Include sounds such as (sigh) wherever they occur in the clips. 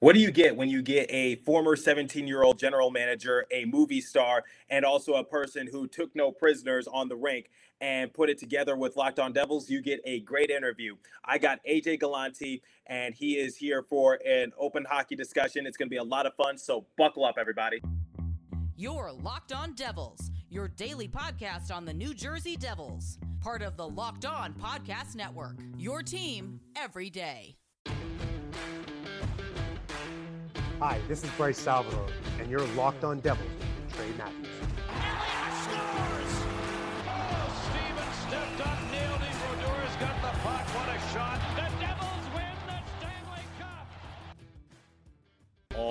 What do you get when you get a former 17 year old general manager, a movie star, and also a person who took no prisoners on the rink and put it together with Locked On Devils? You get a great interview. I got AJ Galante, and he is here for an open hockey discussion. It's going to be a lot of fun, so buckle up, everybody. You're Locked On Devils, your daily podcast on the New Jersey Devils, part of the Locked On Podcast Network. Your team every day. Hi, this is Bryce Salvador, and you're locked on Devils with Trey Matthews.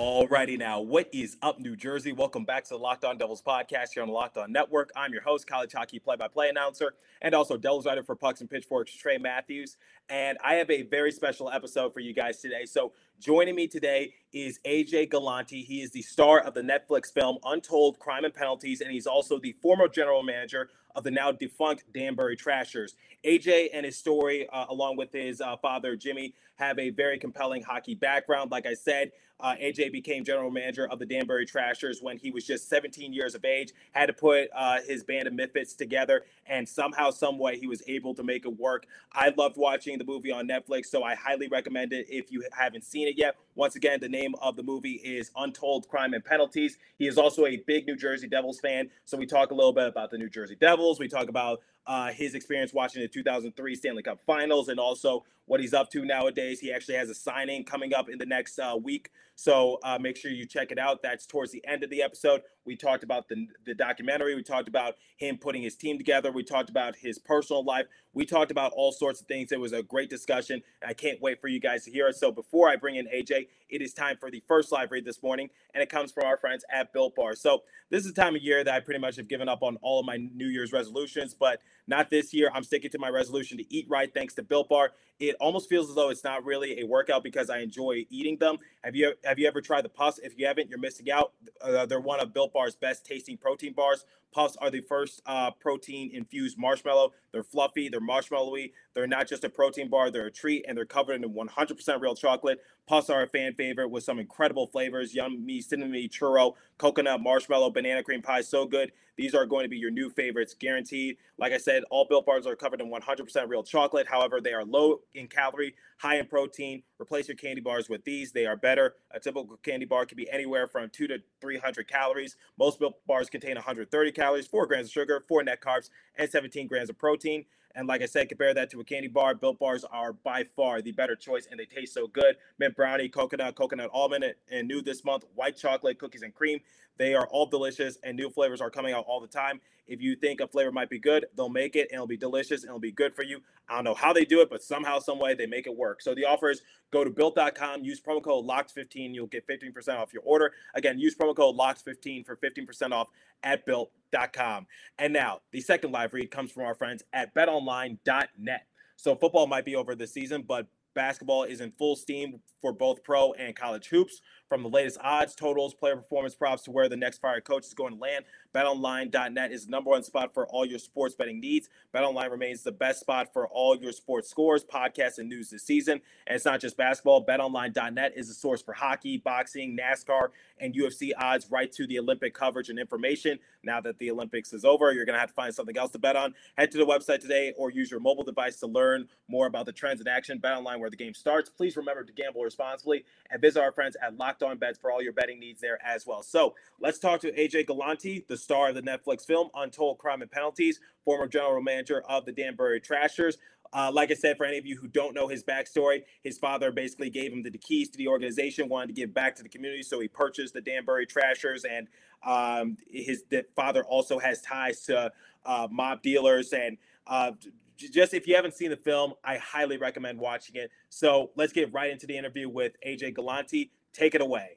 Alrighty now, what is up, New Jersey? Welcome back to the Locked On Devils podcast here on the Locked On Network. I'm your host, college hockey play-by-play announcer, and also Devils writer for Pucks and Pitchforks, Trey Matthews. And I have a very special episode for you guys today. So joining me today is AJ Galante. He is the star of the Netflix film Untold Crime and Penalties, and he's also the former general manager of the now defunct Danbury Trashers. AJ and his story, uh, along with his uh, father Jimmy, have a very compelling hockey background. Like I said, uh, AJ became general manager of the Danbury Trashers when he was just 17 years of age. Had to put uh, his band of misfits together, and somehow, some way, he was able to make it work. I loved watching the movie on Netflix, so I highly recommend it if you haven't seen it yet. Once again, the name of the movie is Untold Crime and Penalties. He is also a big New Jersey Devils fan, so we talk a little bit about the New Jersey Devils. We talk about uh, his experience watching the 2003 Stanley Cup Finals and also what he's up to nowadays. He actually has a signing coming up in the next uh, week, so uh, make sure you check it out. That's towards the end of the episode. We talked about the, the documentary. We talked about him putting his team together. We talked about his personal life. We talked about all sorts of things. It was a great discussion. I can't wait for you guys to hear it. So before I bring in AJ, it is time for the first live read this morning, and it comes from our friends at Built Bar. So this is the time of year that I pretty much have given up on all of my New Year's resolutions, but not this year. I'm sticking to my resolution to eat right thanks to Built Bar. It almost feels as though it's not really a workout because I enjoy eating them. Have you have you ever tried the puffs? If you haven't, you're missing out. Uh, they're one of Built Bar's best tasting protein bars. Puffs are the first uh, protein infused marshmallow. They're fluffy, they're marshmallowy. They're not just a protein bar, they're a treat, and they're covered in 100% real chocolate. Puffs are a fan favorite with some incredible flavors yummy cinnamon churro, coconut, marshmallow, banana cream pie. So good. These are going to be your new favorites, guaranteed. Like I said, all built bars are covered in 100% real chocolate. However, they are low in calorie, high in protein. Replace your candy bars with these. They are better. A typical candy bar can be anywhere from two to 300 calories. Most built bars contain 130 calories, four grams of sugar, four net carbs, and 17 grams of protein. And like I said, compare that to a candy bar. Built bars are by far the better choice, and they taste so good. Mint brownie, coconut, coconut almond, and new this month, white chocolate, cookies and cream. They are all delicious, and new flavors are coming out all the time. If you think a flavor might be good, they'll make it, and it'll be delicious, and it'll be good for you. I don't know how they do it, but somehow, some way, they make it work. So the offer is go to built.com, use promo code LOCKED15. You'll get 15% off your order. Again, use promo code LOCKED15 for 15% off at built.com. And now, the second live read comes from our friends at betonline.net. So football might be over this season, but basketball is in full steam for both pro and college hoops. From the latest odds, totals, player performance props to where the next fired coach is going to land, betonline.net is the number one spot for all your sports betting needs. BetOnline remains the best spot for all your sports scores, podcasts, and news this season. And it's not just basketball. BetOnline.net is a source for hockey, boxing, NASCAR, and UFC odds right to the Olympic coverage and information. Now that the Olympics is over, you're going to have to find something else to bet on. Head to the website today or use your mobile device to learn more about the trends in action. BetOnline, where the game starts. Please remember to gamble responsibly and visit our friends at Locked On Bets for all your betting needs there as well. So let's talk to AJ Galante, the star of the Netflix film Untold Crime and Penalties, former general manager of the Danbury Trashers. Uh, like I said, for any of you who don't know his backstory, his father basically gave him the keys to the organization, wanted to give back to the community, so he purchased the Danbury Trashers. And um, his father also has ties to uh, mob dealers. And uh, just if you haven't seen the film, I highly recommend watching it. So let's get right into the interview with AJ Galante. Take it away.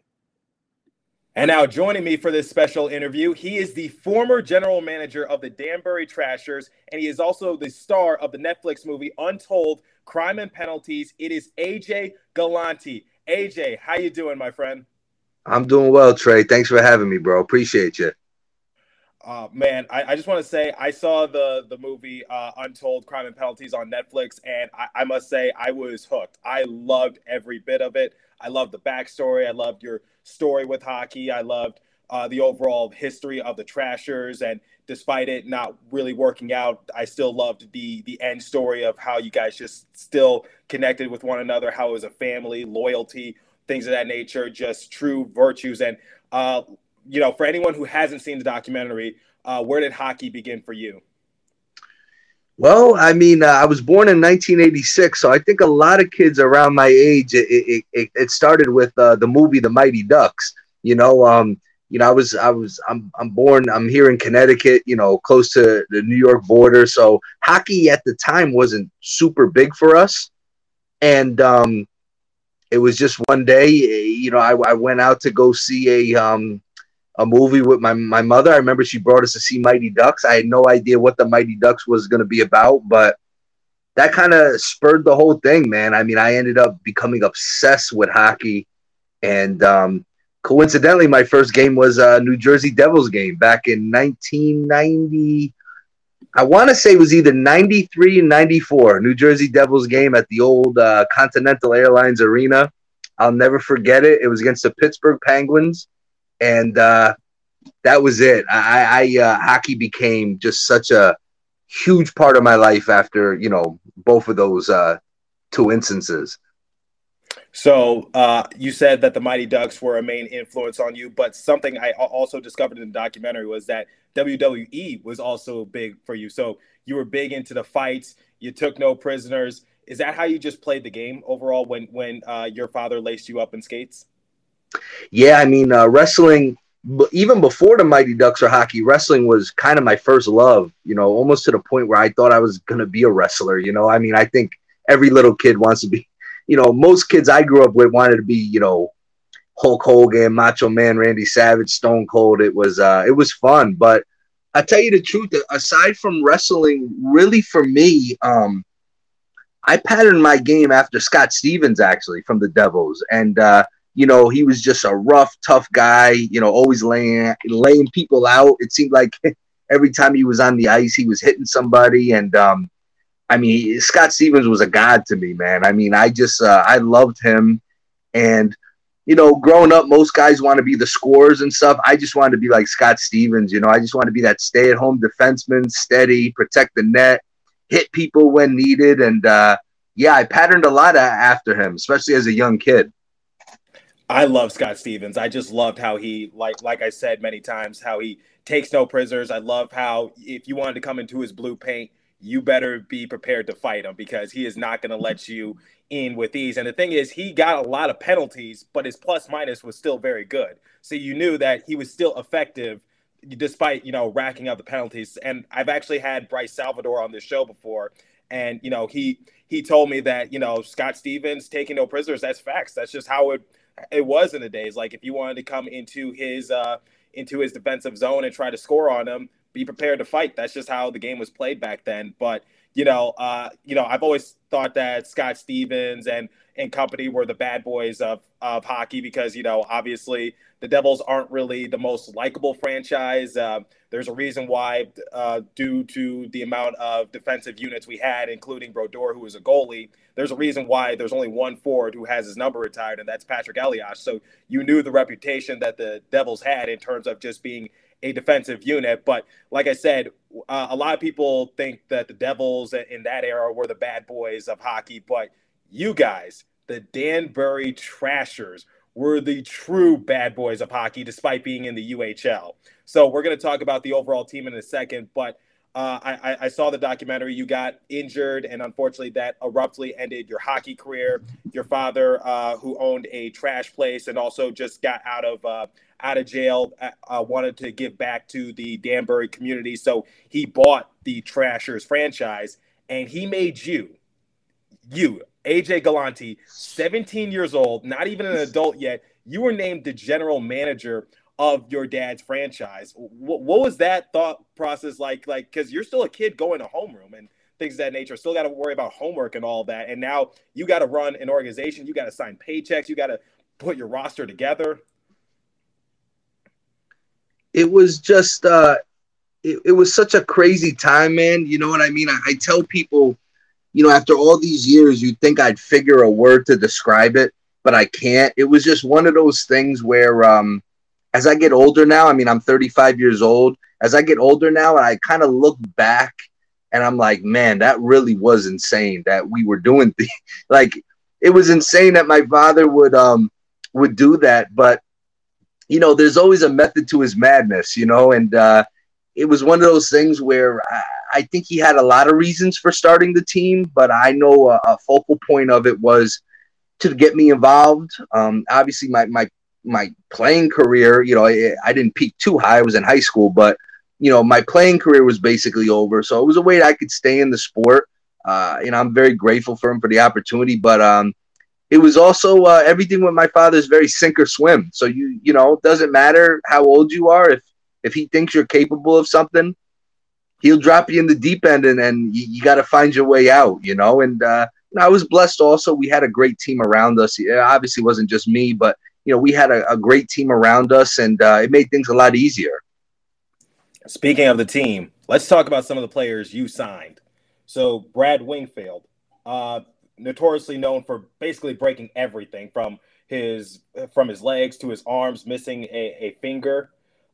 And now joining me for this special interview, he is the former general manager of the Danbury Trashers, and he is also the star of the Netflix movie Untold Crime and Penalties. It is AJ Galante. AJ, how you doing, my friend? I'm doing well, Trey. Thanks for having me, bro. Appreciate you. Uh, man, I, I just want to say I saw the the movie uh, Untold Crime and Penalties on Netflix, and I, I must say I was hooked. I loved every bit of it. I loved the backstory. I loved your story with hockey. I loved uh, the overall history of the Trashers, and despite it not really working out, I still loved the the end story of how you guys just still connected with one another, how it was a family, loyalty, things of that nature, just true virtues. And uh, you know, for anyone who hasn't seen the documentary, uh, where did hockey begin for you? Well, I mean, uh, I was born in 1986, so I think a lot of kids around my age, it, it, it, it started with uh, the movie The Mighty Ducks. You know, um, you know, I was, I was, I'm, I'm born, I'm here in Connecticut, you know, close to the New York border. So hockey at the time wasn't super big for us, and um, it was just one day, you know, I, I went out to go see a um, a movie with my, my mother. I remember she brought us to see Mighty Ducks. I had no idea what the Mighty Ducks was going to be about, but that kind of spurred the whole thing, man. I mean, I ended up becoming obsessed with hockey. And um, coincidentally, my first game was a New Jersey Devils game back in 1990. I want to say it was either 93 and 94, New Jersey Devils game at the old uh, Continental Airlines Arena. I'll never forget it. It was against the Pittsburgh Penguins and uh, that was it. I, I uh, hockey became just such a huge part of my life after you know both of those uh, two instances. So uh, you said that the Mighty Ducks were a main influence on you, but something I also discovered in the documentary was that WWE was also big for you. So you were big into the fights. You took no prisoners. Is that how you just played the game overall when when uh, your father laced you up in skates? Yeah, I mean, uh, wrestling, even before the Mighty Ducks or hockey, wrestling was kind of my first love, you know, almost to the point where I thought I was going to be a wrestler. You know, I mean, I think every little kid wants to be, (laughs) you know, most kids I grew up with wanted to be, you know, Hulk Hogan, Macho Man, Randy Savage, Stone Cold. It was, uh, it was fun. But I tell you the truth, aside from wrestling, really for me, um, I patterned my game after Scott Stevens, actually, from the Devils. And, uh, you know, he was just a rough, tough guy, you know, always laying laying people out. It seemed like (laughs) every time he was on the ice, he was hitting somebody. And um, I mean, Scott Stevens was a god to me, man. I mean, I just uh, I loved him. And you know, growing up, most guys want to be the scorers and stuff. I just wanted to be like Scott Stevens. You know, I just wanted to be that stay-at-home defenseman, steady, protect the net, hit people when needed, and uh, yeah, I patterned a lot after him, especially as a young kid. I love Scott Stevens. I just loved how he, like, like I said many times, how he takes no prisoners. I love how if you wanted to come into his blue paint, you better be prepared to fight him because he is not going to let you in with ease. And the thing is, he got a lot of penalties, but his plus minus was still very good. So you knew that he was still effective despite, you know, racking up the penalties. And I've actually had Bryce Salvador on this show before. And, you know, he he told me that, you know, Scott Stevens taking no prisoners, that's facts. That's just how it it was in the days. Like if you wanted to come into his uh, into his defensive zone and try to score on him, be prepared to fight. That's just how the game was played back then. But you know, uh, you know, I've always thought that Scott Stevens and and company were the bad boys of of hockey because you know, obviously the Devils aren't really the most likable franchise. Uh, there's a reason why, uh, due to the amount of defensive units we had, including Brodeur, who was a goalie. There's a reason why there's only one forward who has his number retired, and that's Patrik Elias. So you knew the reputation that the Devils had in terms of just being a defensive unit. But like I said, uh, a lot of people think that the Devils in that era were the bad boys of hockey, but you guys, the Danbury Trashers, were the true bad boys of hockey, despite being in the UHL. So we're going to talk about the overall team in a second, but uh, I, I, saw the documentary. You got injured, and unfortunately, that abruptly ended your hockey career. Your father, uh, who owned a trash place and also just got out of uh, out of jail, uh, uh, wanted to give back to the Danbury community, so he bought the Trashers franchise, and he made you, you, AJ Galante, 17 years old, not even an adult yet. You were named the general manager of your dad's franchise. What, what was that thought process like? Like, because you're still a kid going to homeroom and things of that nature. Still got to worry about homework and all that. And now you got to run an organization. You got to sign paychecks. You got to put your roster together. It was just, uh, it, it was such a crazy time, man. You know what I mean? I, I tell people, you know, after all these years, you'd think I'd figure a word to describe it but I can't. It was just one of those things where, um, as I get older now, I mean, I'm 35 years old. As I get older now, I kind of look back and I'm like, man, that really was insane that we were doing things. (laughs) like it was insane that my father would um would do that, but you know, there's always a method to his madness, you know, and uh, it was one of those things where I, I, think he had a lot of reasons for starting the team, but I know a, a focal point of it was to get me involved. Um, obviously, my my my playing career, you know, I, I didn't peak too high. I was in high school, but you know, my playing career was basically over. So it was a way that I could stay in the sport. Uh, you know, I'm very grateful for him for the opportunity, but um, it was also uh, everything with my father is very sink or swim. So you you know, it doesn't matter how old you are. If if he thinks you're capable of something, he'll drop you in the deep end, and and you, you got to find your way out. You know, and uh, I was blessed. Also, we had a great team around us. It obviously wasn't just me, but you know, we had a, a great team around us, and uh, it made things a lot easier. Speaking of the team, let's talk about some of the players you signed. So Brad Wingfield, uh, notoriously known for basically breaking everything from his from his legs to his arms, missing a, a finger.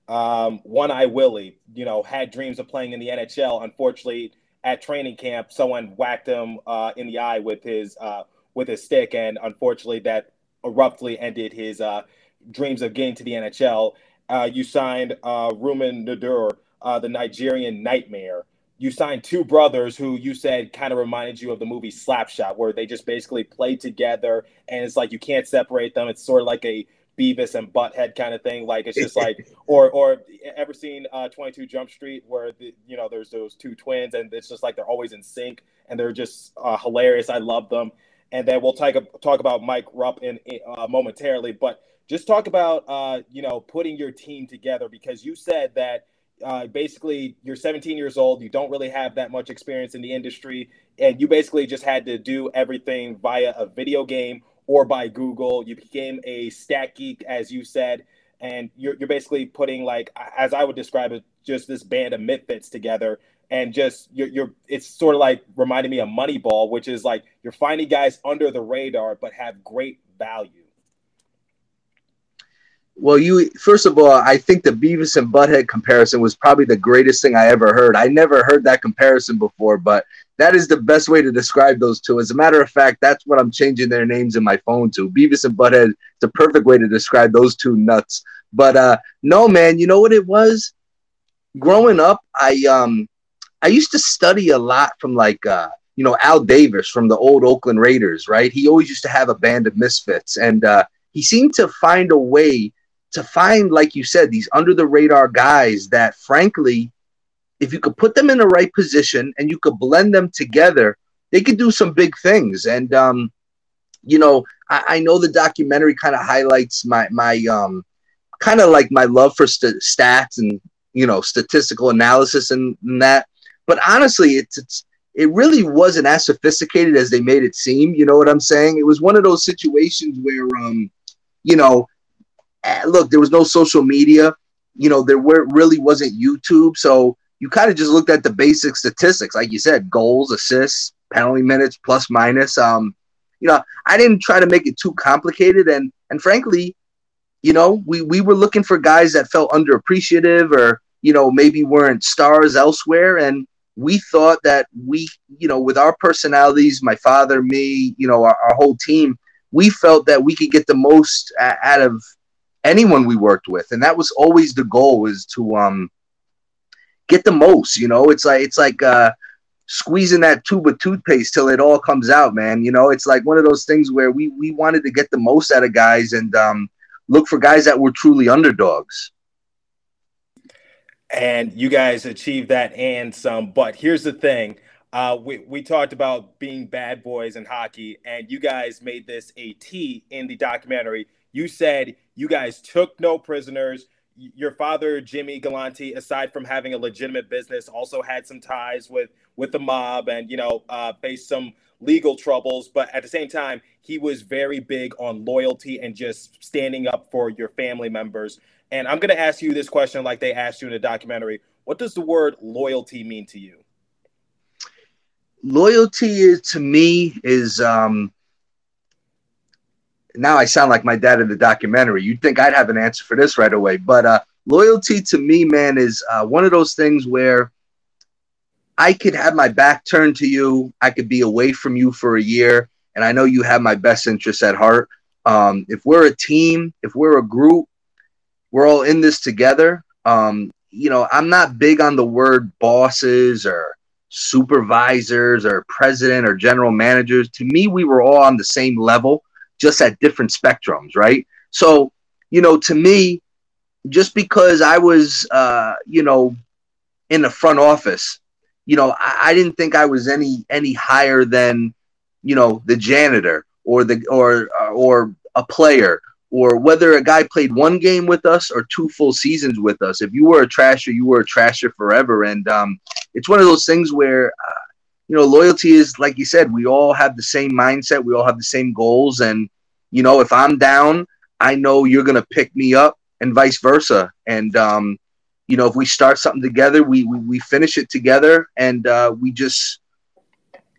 Um, One Eye Willie, you know, had dreams of playing in the NHL. Unfortunately, at training camp, someone whacked him uh, in the eye with his uh, with his stick, and unfortunately, that abruptly ended his uh, dreams of getting to the NHL uh, you signed uh, Ruben Nadur, uh, the Nigerian Nightmare. You signed two brothers who you said kind of reminded you of the movie Slapshot, where they just basically play together, and it's like you can't separate them. It's sort of like a Beavis and Butthead kind of thing. Like it's just like, (laughs) or or ever seen uh, 22 Jump Street, where the, you know there's those two twins, and it's just like they're always in sync, and they're just uh, hilarious. I love them. And then we'll talk talk about Mike Rupp in, uh, momentarily, but just talk about uh, you know putting your team together because you said that uh, basically you're 17 years old you don't really have that much experience in the industry and you basically just had to do everything via a video game or by google. You became a stat geek as you said and you're, you're basically putting like as i would describe it just this band of misfits together and just you're, you're it's sort of like reminding me of moneyball which is like you're finding guys under the radar but have great value well, you first of all, I think the Beavis and Butthead comparison was probably the greatest thing I ever heard. I never heard that comparison before, but that is the best way to describe those two. As a matter of fact, that's what I'm changing their names in my phone to. Beavis and Butthead. A perfect way to describe those two nuts. But uh, no, man, you know what it was? Growing up, I um, I used to study a lot from like uh, you know Al Davis from the old Oakland Raiders, right? He always used to have a band of misfits, and uh, he seemed to find a way to find, like you said, these under the radar guys that, frankly, if you could put them in the right position and you could blend them together, they could do some big things. And, um, you know, I, I know the documentary kind of highlights my, my, um, kind of like my love for st- stats and, you know, statistical analysis and, and that. But honestly, it's, it's, it really wasn't as sophisticated as they made it seem. You know what I'm saying? It was one of those situations where, um, you know, Eh, look, there was no social media. You know, there were really wasn't YouTube, so you kind of just looked at the basic statistics, like you said, goals, assists, penalty minutes, plus minus. Um, you know, I didn't try to make it too complicated, and and frankly, you know, we we were looking for guys that felt underappreciative or you know maybe weren't stars elsewhere, and we thought that we, you know, with our personalities, my father, me, you know, our, our whole team, we felt that we could get the most out of anyone we worked with, and that was always the goal: is to um get the most. You know, it's like it's like uh, squeezing that tube of toothpaste till it all comes out, man. You know, it's like one of those things where we we wanted to get the most out of guys and um, look for guys that were truly underdogs. And you guys achieved that and some. But here's the thing. Uh, we, we talked about being bad boys in hockey, and you guys made this a T in the documentary. You said you guys took no prisoners. Your father, Jimmy Galante, aside from having a legitimate business, also had some ties with with the mob and you know uh, faced some legal troubles. But at the same time, he was very big on loyalty and just standing up for your family members. And I'm going to ask you this question, like they asked you in the documentary. What does the word loyalty mean to you? Loyalty is to me is um, now I sound like my dad in the documentary. You'd think I'd have an answer for this right away. But uh, loyalty to me, man, is uh, one of those things where I could have my back turned to you. I could be away from you for a year, and I know you have my best interests at heart. Um, if we're a team, if we're a group, we're all in this together. Um, you know, I'm not big on the word bosses or supervisors or president or general managers. To me, we were all on the same level, just at different spectrums, right? So, you know, to me, just because I was, uh, you know, in the front office, you know, I, I didn't think I was any any higher than, you know, the janitor or the or or a player or whether a guy played one game with us or two full seasons with us. If you were a trasher, you were a trasher forever. And um, it's one of those things where, uh, you know, loyalty is like you said, we all have the same mindset, we all have the same goals. And, you know, if I'm down, I know you're going to pick me up and vice versa. And, um, you know, if we start something together, we, we, we finish it together and uh, we just,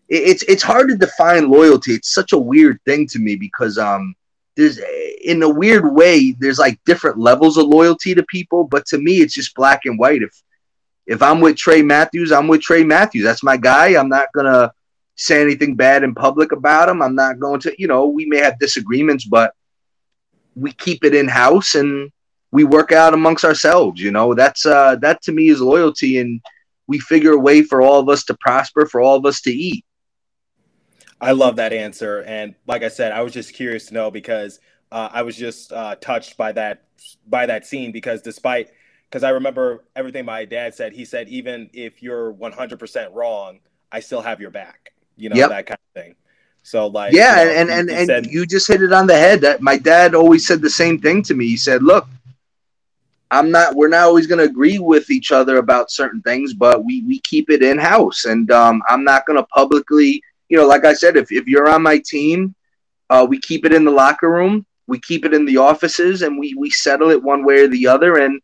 it's, it's hard to define loyalty. It's such a weird thing to me because, um, there's in a weird way there's like different levels of loyalty to people but to me it's just black and white. If if i'm with trey matthews i'm with trey matthews. That's my guy. I'm not gonna say anything bad in public about him. I'm not going to you know we may have disagreements but we keep it in house and we work out amongst ourselves you know? That's uh that to me is loyalty and we figure a way for all of us to prosper for all of us to eat I love that answer. And like I said, I was just curious to know because uh, I was just uh, touched by that by that scene because despite because I remember everything my dad said. He said even if you're 100% wrong, I still have your back. You know Yep. that kind of thing. So like yeah you know, and and and said- you just hit it on the head that my dad always said the same thing to me he said look i'm not we're not always going to agree with each other about certain things but we we keep it in house and um, i'm not going to publicly you know like i said if, if you're on my team uh, we keep it in the locker room we keep it in the offices and we we settle it one way or the other. And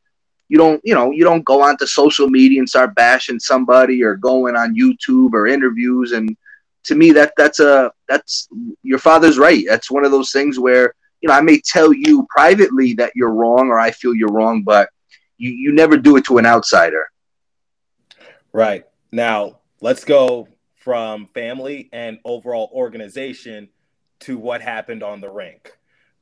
you don't you know you don't go onto social media and start bashing somebody or going on youtube or interviews. And to me that that's a that's your father's right. That's one of those things where you know i may tell you privately that you're wrong or i feel you're wrong but you, you never do it to an outsider. Right. Now, let's go from family and overall organization to what happened on the rink.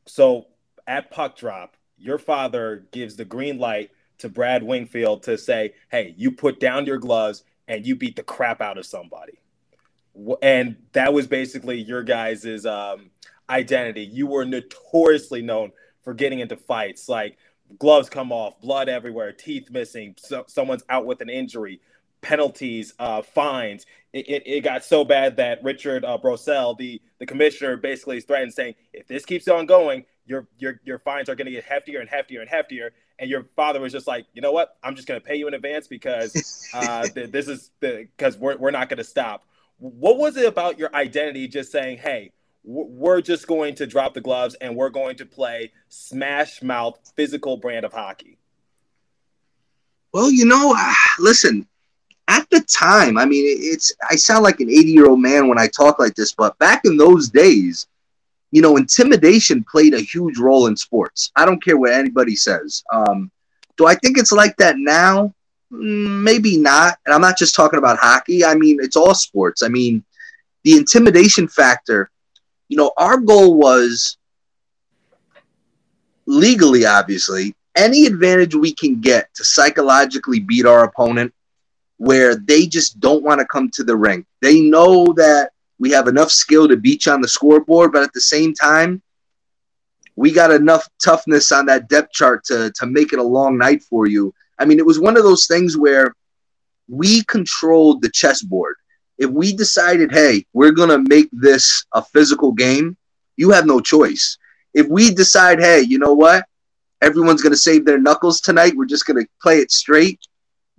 So, at puck drop, your father gives the green light to Brad Wingfield to say, "Hey, you put down your gloves and you beat the crap out of somebody." And that was basically your guys' um, identity. You were notoriously known for getting into fights, like gloves come off, blood everywhere, teeth missing, so, someone's out with an injury, penalties, uh, fines. It, it, it got so bad that Richard uh, the the commissioner, basically is threatened, saying, "If this keeps on going, your your your fines are going to get heftier and heftier and heftier." And your father was just like, "You know what? I'm just going to pay you in advance because (laughs) uh, th- this is the because we're we're not going to stop." What was it about your identity? Just saying, "Hey." w- We're just going to drop the gloves and we're going to play smash mouth physical brand of hockey. well you know (sighs) listen at the time i mean it's i sound like an 80 year old man when i talk like this but back in those days you know intimidation played a huge role in sports. I don't care what anybody says. Um, do i think it's like that now? Mm, maybe not and i'm not just talking about hockey. I mean it's all sports. I mean the intimidation factor you know our goal was legally obviously any advantage we can get to psychologically beat our opponent where they just don't want to come to the ring they know that we have enough skill to beat you on the scoreboard but at the same time we got enough toughness on that depth chart to, to make it a long night for you I mean, it was one of those things where we controlled the chessboard. If we decided, hey, we're going to make this a physical game, you have no choice. If we decide, hey, you know what? Everyone's going to save their knuckles tonight. We're just going to play it straight.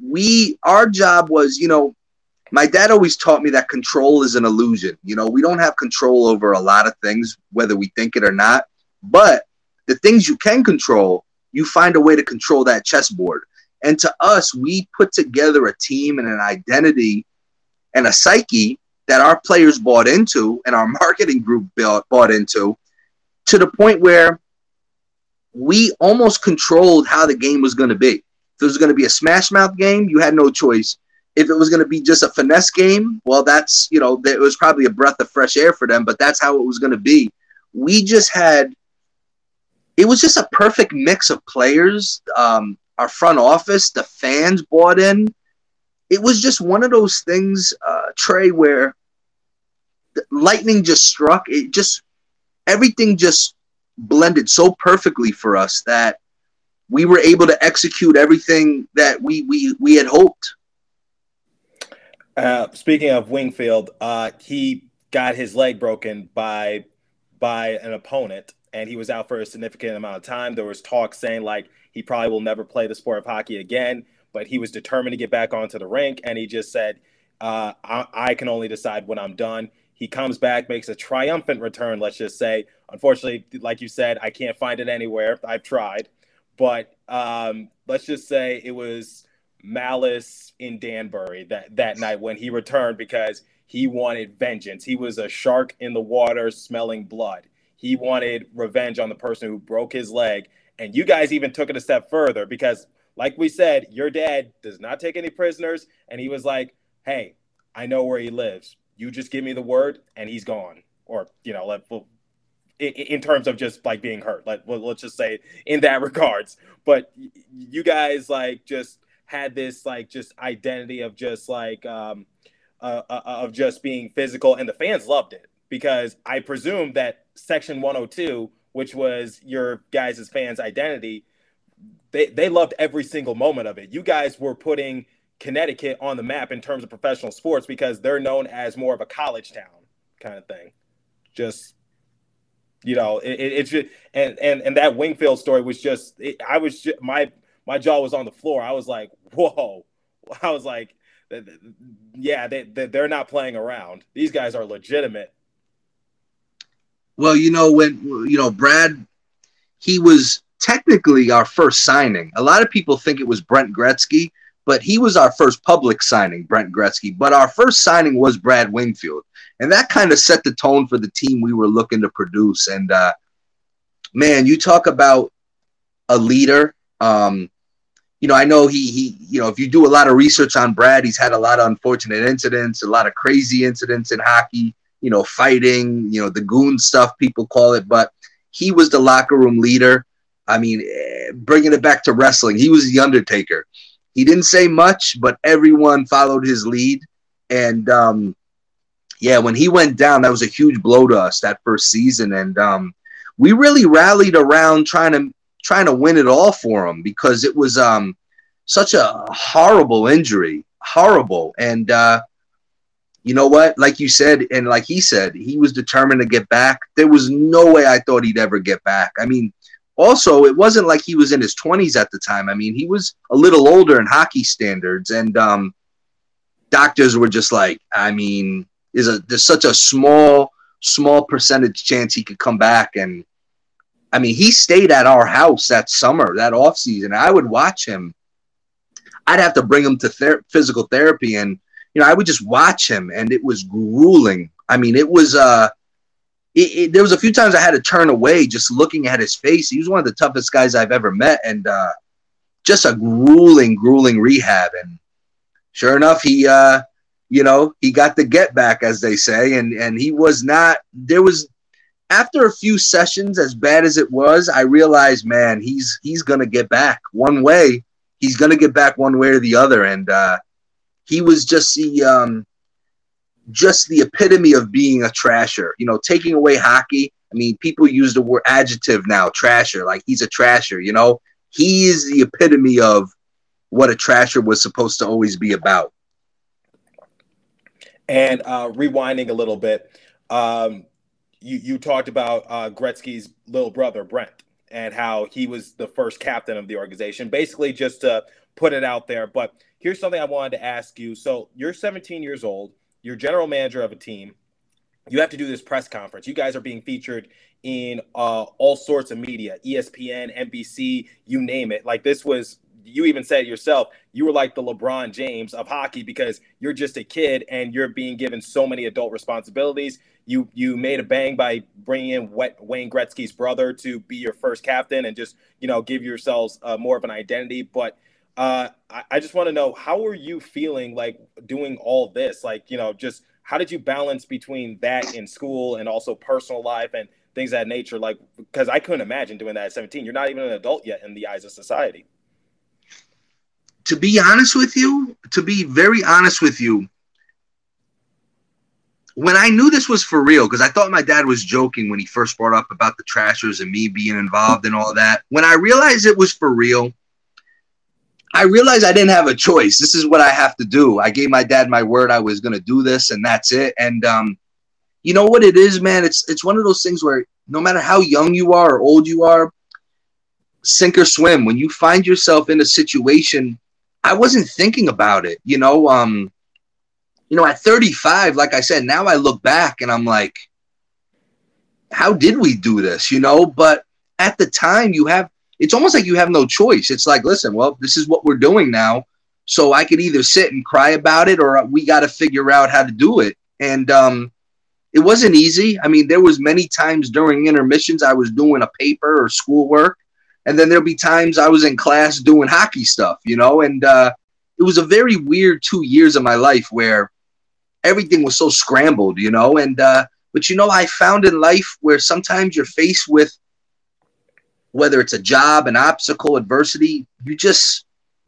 We, our job was, you know, my dad always taught me that control is an illusion. You know, we don't have control over a lot of things, whether we think it or not. But the things you can control, you find a way to control that chessboard. And to us, we put together a team and an identity and a psyche that our players bought into and our (laughs) marketing group built, bought into. to the point where we almost controlled how the game was going to be. If it was going to be a smash mouth game, you had no choice. If it was going to be just a finesse game, well, that's, you know, it was probably a breath of fresh air for them, but that's how it was going to be. We just had, it was just a perfect mix of players. Um, our front office, the fans bought in. It was just one of those things, uh, Trey, where lightning just struck. It just, everything just blended so perfectly for us that we were able to execute everything that we we we had hoped. Uh, speaking of Wingfield, uh, he got his leg broken by by an opponent, and he was out for a significant amount of time. There was talk saying like he probably will never play the sport of hockey again, but he was determined to get back onto the rink, and he just said, uh, I, "I can only decide when I'm done." He comes back, makes a triumphant return, let's just say. Unfortunately, like you said, I can't find it anywhere. I've tried. But um, let's just say it was malice in Danbury that, that night when he returned because he wanted vengeance. He was a shark in the water smelling blood. He wanted revenge on the person who broke his leg. And you guys even took it a step further because, like we said, your dad does not take any prisoners. And he was like, hey, I know where he lives you just give me the word and he's gone or you know let well, in, terms of just like being hurt Like well, let's just say in that (laughs) regards. But you guys like just had this like just identity of just like um uh, uh, of just being physical and the fans loved it. Because i presume that section 102 which was your guys' fans identity they, they loved every single moment of it. You guys were putting Connecticut on the map in terms of professional sports because they're known as more of a college town kind of thing. Just you know, it, it, it's just and and and that Wingfield story was just it, I was just, my my jaw was on the floor. I was like, whoa! (laughs) I was like, yeah, they they're not playing around. These guys are legitimate. Well, you know when you know Brad, he was technically our first signing. A lot of people think it was Brent Gretzky but he was our first public signing, Brent Gretzky. But our first signing was Brad Wingfield. And that kind of set the tone for the team we were looking to produce. And uh, man, you talk about a leader. Um, you know, I know he he, you know, if you do a lot of research on Brad, he's had a lot of unfortunate incidents, a lot of crazy incidents in hockey, you know, fighting, you know, the goon stuff people call it, but he was the locker room leader. I mean, eh, bringing it back to wrestling, he was the Undertaker. He didn't say much, but everyone followed his lead. And um, yeah, when he went down, that was a huge blow to us that first season. And um, we really rallied around trying to trying to win it all for him because it was um, such a horrible injury, horrible. And uh, you know what? Like you said, and like he said, he was determined to get back. There was no way I thought he'd ever get back. I mean, also, it wasn't like he was in his 20s at the time. I mean, he was a little older in hockey standards, and um, doctors were just like, I mean, is a there's such a small small percentage chance he could come back and I mean, he stayed at our house that summer, that off season. I would watch him. I'd have to bring him to ther- physical therapy, and you know, I would just watch him, and it was grueling. I mean, it was uh, it, it, there was a few times I had to turn away just looking at his face. He was one of the toughest guys I've ever met, and uh, just a grueling, grueling rehab. And sure enough, he, uh, you know, he got the get back, as they say, and and he was not. There was after a few sessions, as bad as it was, I realized, man, he's he's gonna get back one way. He's gonna get back one way or the other, and uh, he was just the um, just the epitome of being a trasher. You know, taking away hockey. I mean, people use the word adjective now, trasher. Like he's a trasher. You know, he is the epitome of what a trasher was supposed to always be about. And uh, rewinding a little bit, um, you you talked about uh, Gretzky's little brother Brent and how he was the first captain of the organization. Basically, just to put it out there. But here's something I wanted to ask you. So you're 17 years old you're general manager of a team. You have to do this press conference. You guys are being featured in uh, all sorts of media, ESPN, NBC, you name it. Like this was, you even said yourself, you were like the LeBron James of hockey because you're just a kid and you're being given so many adult responsibilities. you you made a bang by bringing in Wayne Gretzky's brother to be your first captain and just you know give yourselves uh, more of an identity. But uh, I, I just want to know how are you feeling like doing all this? Like you know, just how did you balance between that in school and also personal life and things that nature? Like because I couldn't imagine doing that at 17. You're not even an adult yet in the eyes of society. To be honest with you, to be very honest with you, when I knew this was for real, because I thought my dad was joking when he first brought up about the trashers and me being involved and all that. When I realized it was for real, I realized I didn't have a choice. This is what I have to do. I gave my dad my word I was going to do this, and that's it. And um, you know what it is, man? It's it's one of those things where no matter how young you are or old you are, sink or swim. When you find yourself in a situation, I wasn't thinking about it. You know, um, you know, at 35, like I said, now I look back and I'm like, how did we do this? You know, but at the time, you have it's almost like you have no choice. It's like, listen, well, this is what we're doing now. So I could either sit and cry about it or we got to figure out how to do it. And um, it wasn't easy. I mean, there was many times during intermissions I was doing a paper or schoolwork. And then there'll be times I was in class doing hockey stuff, you know, and uh, it was a very weird two years of my life where everything was so scrambled, you know. And uh, but you know, I found in life where sometimes you're faced with whether it's a job, an obstacle, adversity, you just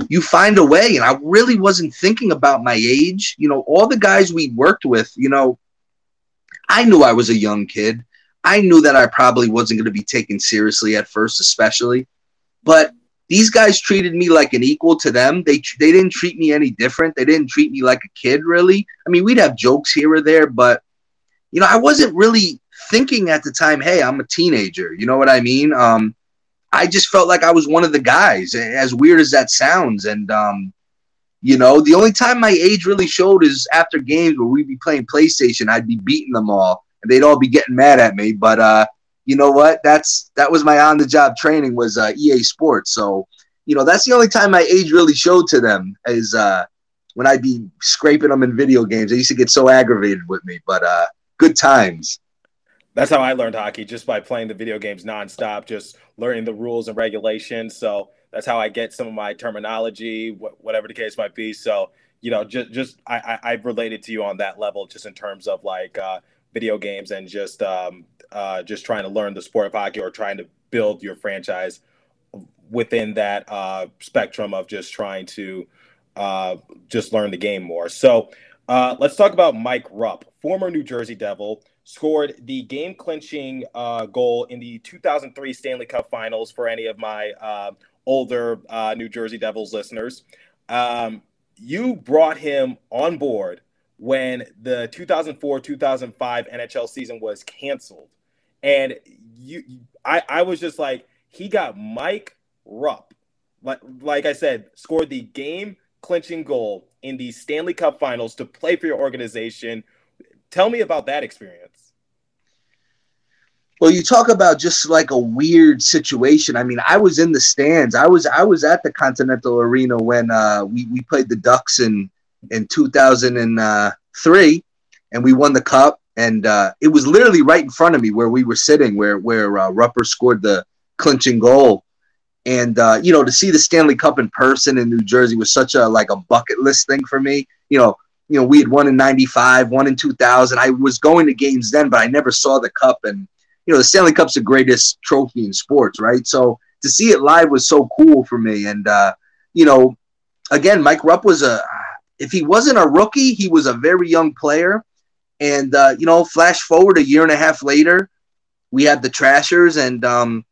you find a way. And I really wasn't thinking about my age. You know, all the guys we worked with, you know, I knew I was a young kid. I knew that I probably wasn't going to be taken seriously at first, especially. But these guys treated me like an equal to them. They they didn't treat me any different. They didn't treat me like a kid, really. I mean, we'd have jokes here or there, but you know, I wasn't really thinking at the time, "Hey, I'm a teenager." You know what I mean? Um, I just felt like I was one of the guys, as weird as that sounds. And um, you know, the only time my age really showed is after games where we'd be playing PlayStation. I'd be beating them all, and they'd all be getting mad at me. But uh, you know what? That's that was my on the job training was uh, EA Sports. So you know that's the only time my age really showed to them is uh, when I'd be scraping them in video games. They used to get so aggravated with me, but uh, good times. That's how I learned hockey, just by playing the video games nonstop, just learning the rules and regulations. So that's how I get some of my terminology, wh- whatever the case might be. So you know, just just I, I I've related to you on that level, just in terms of like uh, video games and just um, uh, just trying to learn the sport of hockey or trying to build your franchise within that uh, spectrum of just trying to uh, just learn the game more. So uh, let's talk about Mike Rupp, former New Jersey Devil, scored the game clinching uh, goal in the 2003 Stanley Cup Finals for any of my uh, older New Jersey Devils listeners. Um, you brought him on board when the 2004 2005 NHL season was canceled and you, I, I was just like, he got Mike Rupp, like, like I said, scored the game clinching goal in the Stanley Cup Finals to play for your organization. Tell me about that experience. Well, you talk about just like a weird situation. I mean, I was in the stands. I was I was at the Continental Arena when uh, we we played the Ducks in in 2003, and we won the cup and uh, it was literally right in front of me where we were sitting, where where uh, Rupper scored the clinching goal, and uh, you know to see the Stanley Cup in person in New Jersey was such a like a bucket list thing for me. You know, you know we had won in '95, won in 2000. I was going to games then, but I never saw the cup, and you know the Stanley Cup's the greatest trophy in sports, right? So to see it live was so cool for me, and uh, you know, again, Mike Rupp was a if he wasn't a rookie, he was a very young player and uh, you know, flash forward a year and a half later, we had the Trashers, and um,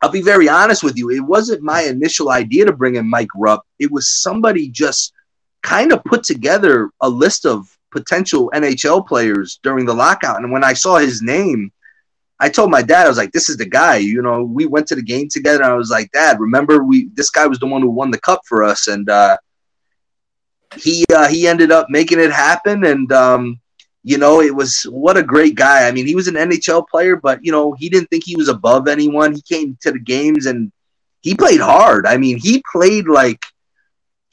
I'll be very honest with you, it wasn't my initial idea to bring in Mike Rupp. It was somebody just kind of put together a list of potential NHL players during the lockout, and when I saw his name. I told my dad, I was like, "This is the guy." You know, we went to the game together. And I was like, "Dad, remember we? This guy was the one who won the cup for us." And uh, he uh, he ended up making it happen. And um, you know, it was what a great guy. I mean, he was an NHL player, but you know, he didn't think he was above anyone. He came to the games and he played hard. I mean, he played like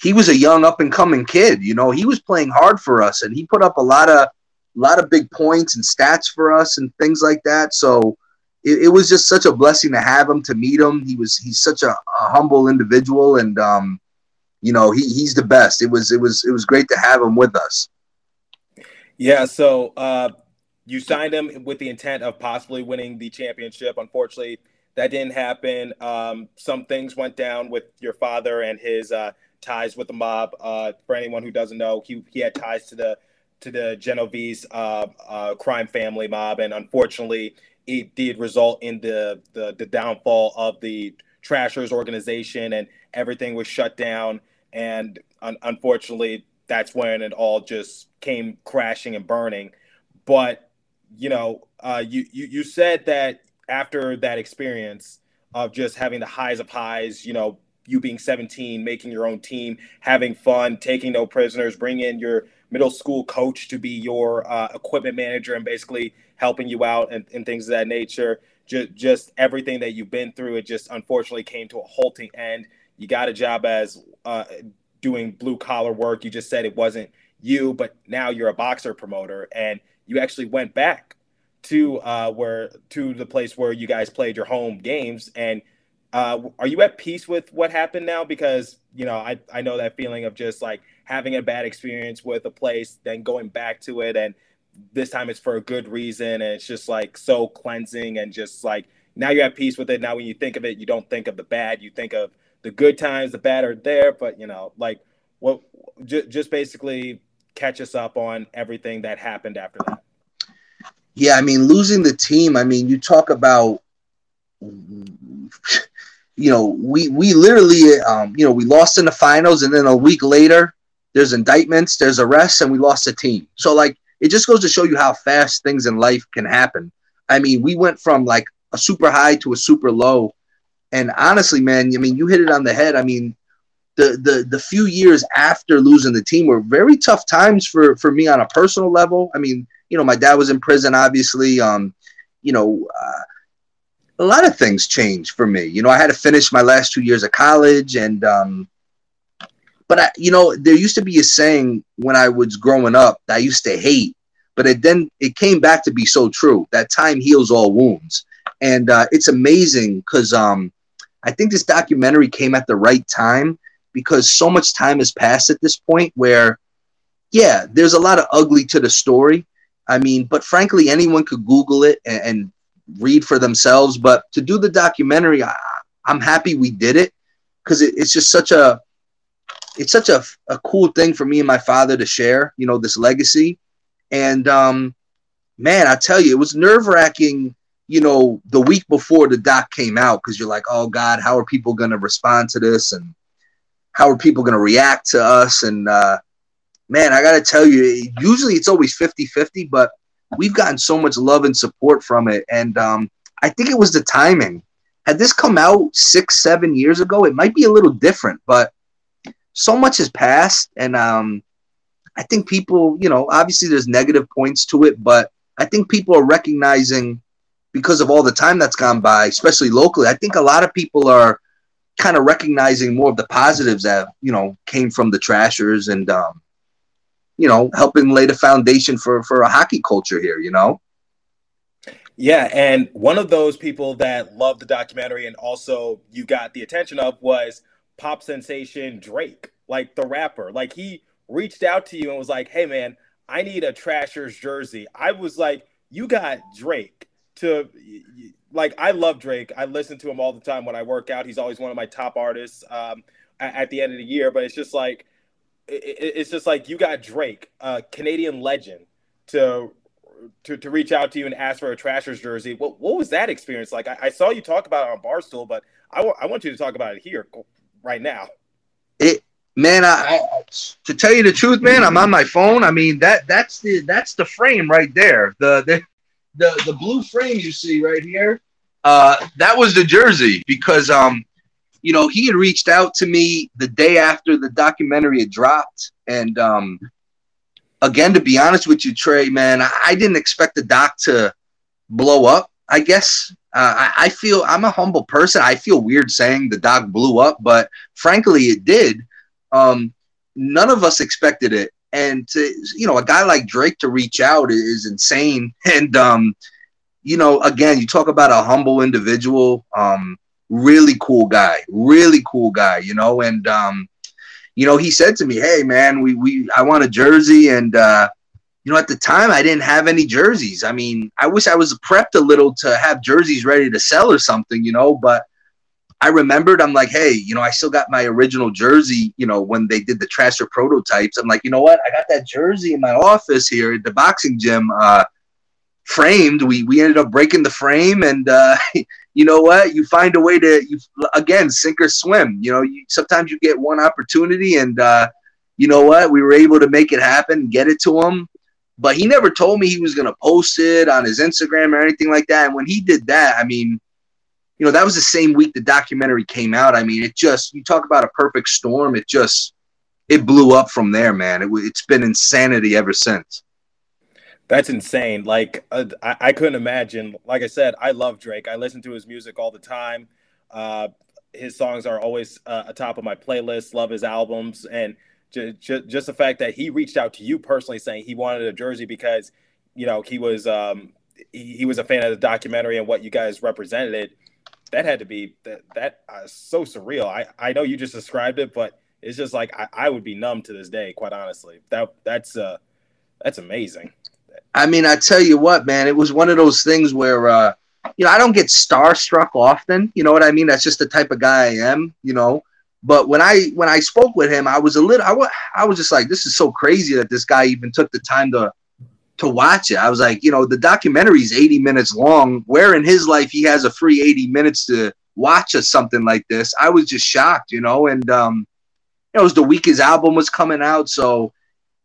he was a young up and coming kid. You know, he was playing hard for us, and he put up a lot of a lot of big points and stats for us and things like that. So it, it was just such a blessing to have him to meet him. He was he's such a, a humble individual, and um, you know he he's the best. It was it was it was great to have him with us. Yeah. So uh, you signed him with the intent of possibly winning the championship. Unfortunately, that didn't happen. Um, some things went down with your father and his uh, ties with the mob. Uh, for anyone who doesn't know, he he had ties to the to the Genovese uh, uh, crime family mob, and unfortunately, it did result in the, the the downfall of the Trashers organization, and everything was shut down. And un- unfortunately, that's when it all just came crashing and burning. But you know, uh, you, you you said that after that experience of just having the highs of highs, you know, you being 17, making your own team, having fun, taking no prisoners, bring in your middle school coach to be your uh, equipment manager and basically helping you out and, and things of that nature. Just, just everything that you've been through, it just unfortunately came to a halting end. You got a job as uh, doing blue collar work. You just said it wasn't you, but now you're a boxer promoter, and you actually went back to uh, where to the place where you guys played your home games. And uh, are you at peace with what happened now? Because you know, I I know that feeling of just like having a bad experience with a place, then going back to it, and this time it's for a good reason, and it's just like so cleansing and just like now you're at peace with it. Now when you think of it, you don't think of the bad, you think of the good times, the bad are there, but you know, like what j- just basically catch us up on everything that happened after that. Yeah, I mean, losing the team. I mean, you talk about, you know, we we literally, um, you know, we lost in the finals, and then a week later, there's indictments, there's arrests, and we lost the team. So like, it just goes to show you how fast things in life can happen. I mean, we went from like a super high to a super low, and honestly, man, I mean, you hit it on the head. I mean, the the the few years after losing the team were very tough times for for me on a personal level. I mean you know, my dad was in prison, obviously. Um, you know, uh, a lot of things changed for me. You know, I had to finish my last two years of college, and um, but I, you know, there used to be a saying when I was growing up that I used to hate, but it then it came back to be so true that time heals all wounds, and uh, it's amazing because um, I think this documentary came at the right time because so much time has passed at this point where, yeah, there's a lot of ugly to the story, I mean, but frankly, anyone could Google it and, and read for themselves. But to do the documentary, I, am happy we did it because it, it's just such a it's such a, a cool thing for me and my father to share. You know, this legacy, and um, man, I tell you, it was nerve wracking. You know, the week before the doc came out, because you're like, oh God, how are people going to respond to this, and how are people going to react to us, and uh, man, I got to tell you, usually it's always 50 50, but we've gotten so much love and support from it. And um, I think it was the timing. Had this come out six, seven years ago, it might be a little different, but so much has passed. And um, I think people, you know, obviously there's negative points to it, but I think people are recognizing because of all the time that's gone by, especially locally. I think a lot of people are kind of recognizing more of the positives that, you know, came from the trashers and, um, you know, helping lay the foundation for for a hockey culture here, you know. Yeah, and one of those people that loved the documentary and also you got the attention of was pop sensation Drake, like the rapper. Like he reached out to you and was like, "Hey man, I need a Trashers jersey." I was like, "You got Drake to like I love Drake. I listen to him all the time when I work out. He's always one of my top artists um, at, at the end of the year, but it's just like it, it's just like you got Drake, a Canadian legend, to to, to reach out to you and ask for a Trashers jersey. What what was that experience like? I, I saw you talk about it on Barstool, but I, w- I want you to talk about it here right now. It man, I, I, to tell you the truth, man, I'm on my phone. I mean that that's the that's the frame right there. The the the, the blue frame you see right here. Uh, that was the jersey because um you know, he had reached out to me the day after the documentary had dropped. And um, again, to be honest with you, Trey, man, I didn't expect the doc to blow up, I guess. Uh, I, I, feel I'm a humble person. I feel weird saying the doc blew up, but frankly, it did. Um, none of us expected it and to you know a guy like Drake to reach out is insane. (laughs) And um, you know, again, you talk about a humble individual, um, really cool guy, really cool guy, you know, and um, you know, he said to me, "Hey, man, we we I want a jersey," and uh, you know, at the time, I didn't have any jerseys. I mean, I wish I was prepped a little to have jerseys ready to sell or something, you know, but I remembered, I'm like, hey, you know, I still got my original jersey, you know, when they did the Trasher prototypes. I'm like, you know what? I got that jersey in my office here at the boxing gym, uh, framed. We we ended up breaking the frame, and uh, (laughs) you know what? You find a way to you again sink or swim. You know, you, sometimes you get one opportunity, and uh, you know what? We were able to make it happen, get it to him. But he never told me he was going to post it on his Instagram or anything like that. And when he did that, I mean, you know, that was the same week the documentary came out. I mean, it just, you talk about a perfect storm. It just, it blew up from there, man. It, it's been insanity ever since. That's insane. Like, uh, I, I, couldn't imagine. Like I said, I love Drake. I listen to his music all the time. Uh, his songs are always uh, atop of my playlist. Love his albums. And just, the fact that he reached out to you personally saying he wanted a jersey because, you know, he was, um, he, he was a fan of the documentary and what you guys represented that had to be that that uh, so surreal. I I know you just described it, but it's just like I, I would be numb to this day, quite honestly. That that's uh that's amazing. I mean, I tell you what, man, it was one of those things where uh you know, I don't get starstruck often, you know what I mean? That's just the type of guy I am, you know. But when I when I spoke with him, I was a little I was I was just like this is so crazy that this guy even took the time to to watch it. I was like, you know, the documentary is 80 minutes long. Where in his life he has a free 80 minutes to watch a, something like this? I was just shocked, you know. And um, it was the week his album was coming out, so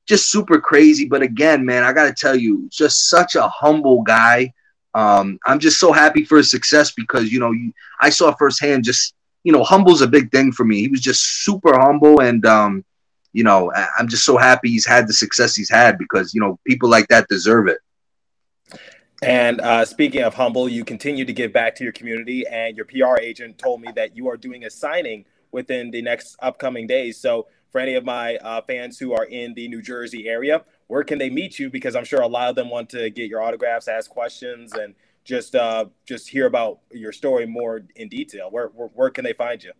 just super crazy. But again, man, I got to tell you, just such a humble guy. Um, I'm just so happy for his success because you know you, I saw firsthand just you know humble's a big thing for me. He was just super humble and um, you know, I'm just so happy he's had the success he's had because, you know, people like that deserve it. And uh, speaking of humble, you continue to give back to your community, and your PR agent told me that you are doing a signing within the next upcoming days. So, for any of my uh, fans who are in the New Jersey area, where can they meet you? Because I'm sure a lot of them want to get your autographs, ask questions, and just uh, just hear about your story more in detail. Where, where, where can they find you?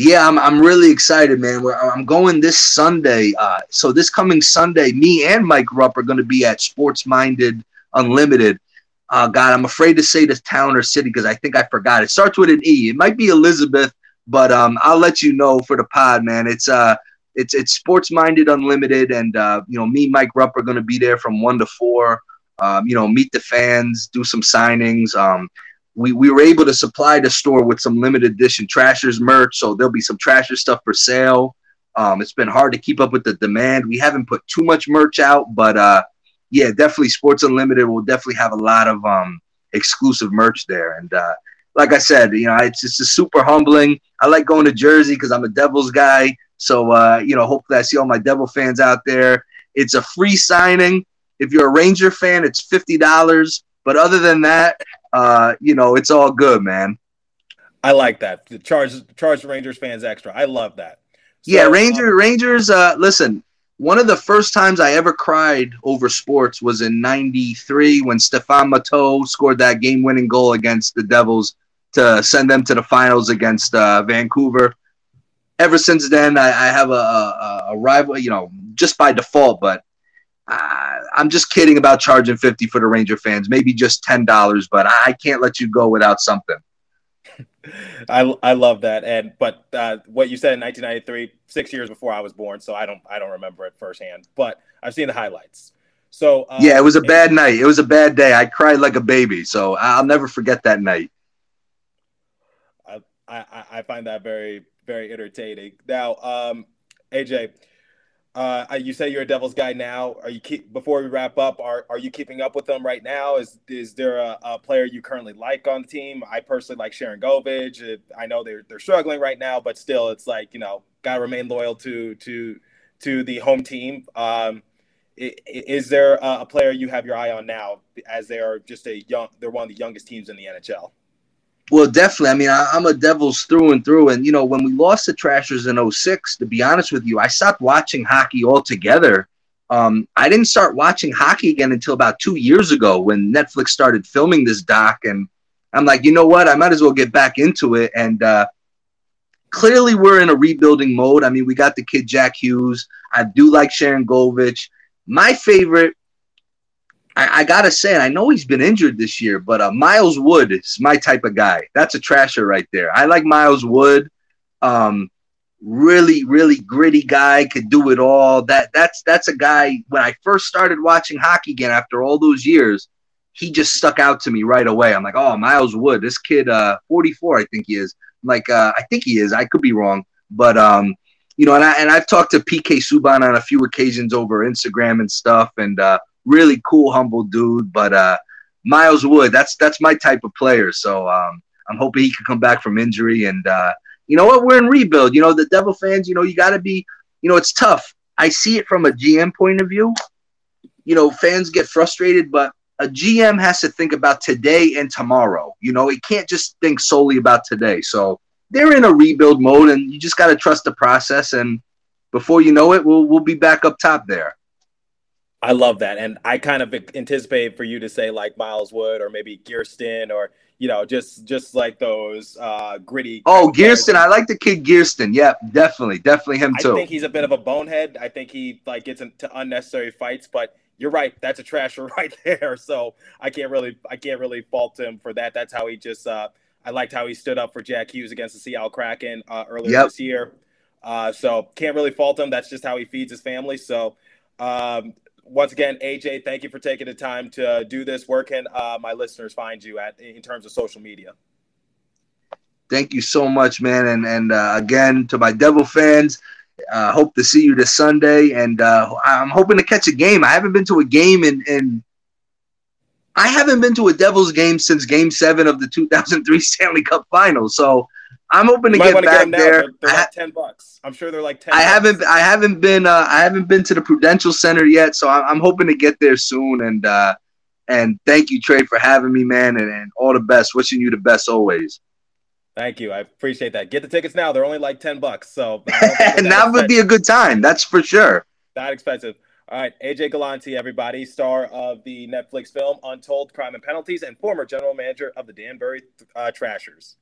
Yeah, I'm, I'm really excited, man. I'm going this Sunday. Uh, so this coming Sunday, me and Mike Rupp are going to be at Sports Minded Unlimited. Uh, God, I'm afraid to say the town or city because I think I forgot. It starts with an E. It might be Elizabeth, but um, I'll let you know for the pod, man. It's uh, it's it's Sports Minded Unlimited, and uh, you know, me, Mike Rupp are going to be there from one to four. Um, you know, meet the fans, do some signings. Um, we, we were able to supply the store with some limited edition Trashers merch. So there'll be some Trasher stuff for sale. Um, it's been hard to keep up with the demand. We haven't put too much merch out, but uh, yeah, definitely Sports Unlimited will definitely have a lot of um, exclusive merch there. And uh, like I said, you know, it's just super humbling. I like going to Jersey because I'm a Devils guy. So, uh, you know, hopefully I see all my Devil fans out there. It's a free signing. If you're a Ranger fan, it's $50. But other than that, uh, you know, it's all good, man. I like that. The charge charge Rangers fans extra. I love that. So, yeah, Ranger um, Rangers. Uh, listen, one of the first times I ever cried over sports was in '93 when Stéphane Matteau scored that game-winning goal against the Devils to send them to the finals against uh, Vancouver. Ever since then, I, I have a, a, a rival, you know, just by default, but uh, I'm just kidding about charging 50 for the Ranger fans. Maybe just $10, but I can't let you go without something. (laughs) I, I love that. And, but uh, what you said in 1993, six years before I was born. So I don't, I don't remember it firsthand, but I've seen the highlights. So, uh, yeah, it was a bad night. It was a bad day. I cried like a baby. So I'll never forget that night. I, I, I find that very, very entertaining. Now, um, AJ, uh, you say you're a Devils guy now. Are you keep before we wrap up? Are are you keeping up with them right now? Is is there a, a player you currently like on the team? I personally like Sharangovich. I know they're they're struggling right now, but still, it's like you know, gotta remain loyal to to to the home team. Um, is there a player you have your eye on now, as they are just a young? They're one of the youngest teams in the NHL. Well, definitely. I mean, I, am a Devils through and through. And, you know, when we lost the Trashers in 06, to be honest with you, I stopped watching hockey altogether Um, I didn't start watching hockey again until about two years ago when Netflix started filming this doc, and I'm like, you know what? I might as well get back into it. And uh, clearly, we're in a rebuilding mode. I mean, we got the kid Jack Hughes. I do like Sharangovich. My favorite, I, I gotta say, I know he's been injured this year, but uh, Miles Wood is my type of guy. That's a trasher right there. I like Miles Wood. Um, really, really gritty guy, could do it all. That that's that's a guy. When I first started watching hockey again after all those years, he just stuck out to me right away. I'm like, oh, Miles Wood, this kid, uh, 44, I think he is. I'm like, uh, I think he is. I could be wrong, but um, you know, and I and I've talked to PK Subban on a few occasions over Instagram and stuff, and uh, really cool, humble dude. But uh, Miles Wood, that's that's my type of player. So um, I'm hoping he can come back from injury and uh, you know what? We're in rebuild. You know, the Devil fans, you know, you got to be, you know, it's tough. I see it from a GM point of view. You know, fans get frustrated, but a GM has to think about today and tomorrow. You know, it can't just think solely about today. So they're in a rebuild mode, and you just got to trust the process. And before you know it, we'll we'll be back up top there. I love that, and I kind of anticipate for you to say like Miles Wood or maybe Gearston or you know, just just like those uh, gritty. Oh, Gearston, I like the kid Gearston. Yeah, definitely, definitely him too. I think he's a bit of a bonehead. I think he like gets into unnecessary fights, but you're right. That's a trasher (laughs) right there. So I can't really, I can't really fault him for that. That's how he just. Uh, I liked how he stood up for Jack Hughes against the Seattle Kraken uh, earlier yep. this year. Uh, so can't really fault him. That's just how he feeds his family. So um, once again, AJ, thank you for taking the time to do this. Where can uh, my listeners find you at in terms of social media? Thank you so much, man. And and uh, again to my Devil fans, uh, hope to see you this Sunday. And uh, I'm hoping to catch a game. I haven't been to a game in in I haven't been to a Devils game since Game Seven of the 2003 (laughs) Stanley Cup Finals. So I'm hoping to get back get there. They're, like ten bucks. I'm sure they're like ten. I bucks. haven't. I haven't been. Uh, I haven't been to the Prudential Center yet, so I'm, I'm hoping to get there soon. And uh, and thank you, Trey, for having me, man, and, and all the best. Wishing you the best always. Thank you. I appreciate that. Get the tickets now. They're only like ten bucks, so and (laughs) that would be a good time. That's for sure. Not expensive. All right, AJ Galante, everybody, star of the Netflix film Untold Crime and Penalties, and former general manager of the Danbury uh, Trashers.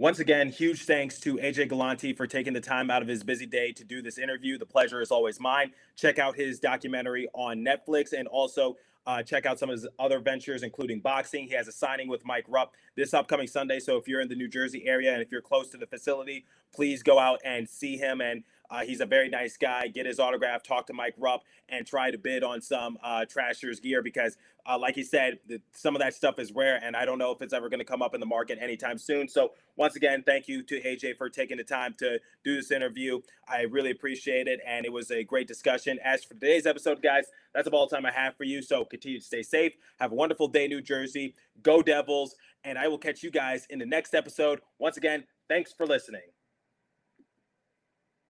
Once again, huge thanks to AJ Galante for taking the time out of his busy day to do this interview. The pleasure is always mine. Check out his documentary on Netflix and also uh, check out some of his other ventures, including boxing. He has a signing with Mike Rupp this upcoming Sunday. So if you're in the New Jersey area and if you're close to the facility, please go out and see him. And uh, he's a very nice guy. Get his autograph, talk to Mike Rupp, and try to bid on some uh, Trashers gear because, uh, like he said, the, some of that stuff is rare, and I don't know if it's ever going to come up in the market anytime soon. So, once again, thank you to AJ for taking the time to do this interview. I really appreciate it, and it was a great discussion. As for today's episode, guys, that's about all the time I have for you. So, continue to stay safe. Have a wonderful day, New Jersey. Go Devils, and I will catch you guys in the next episode. Once again, thanks for listening.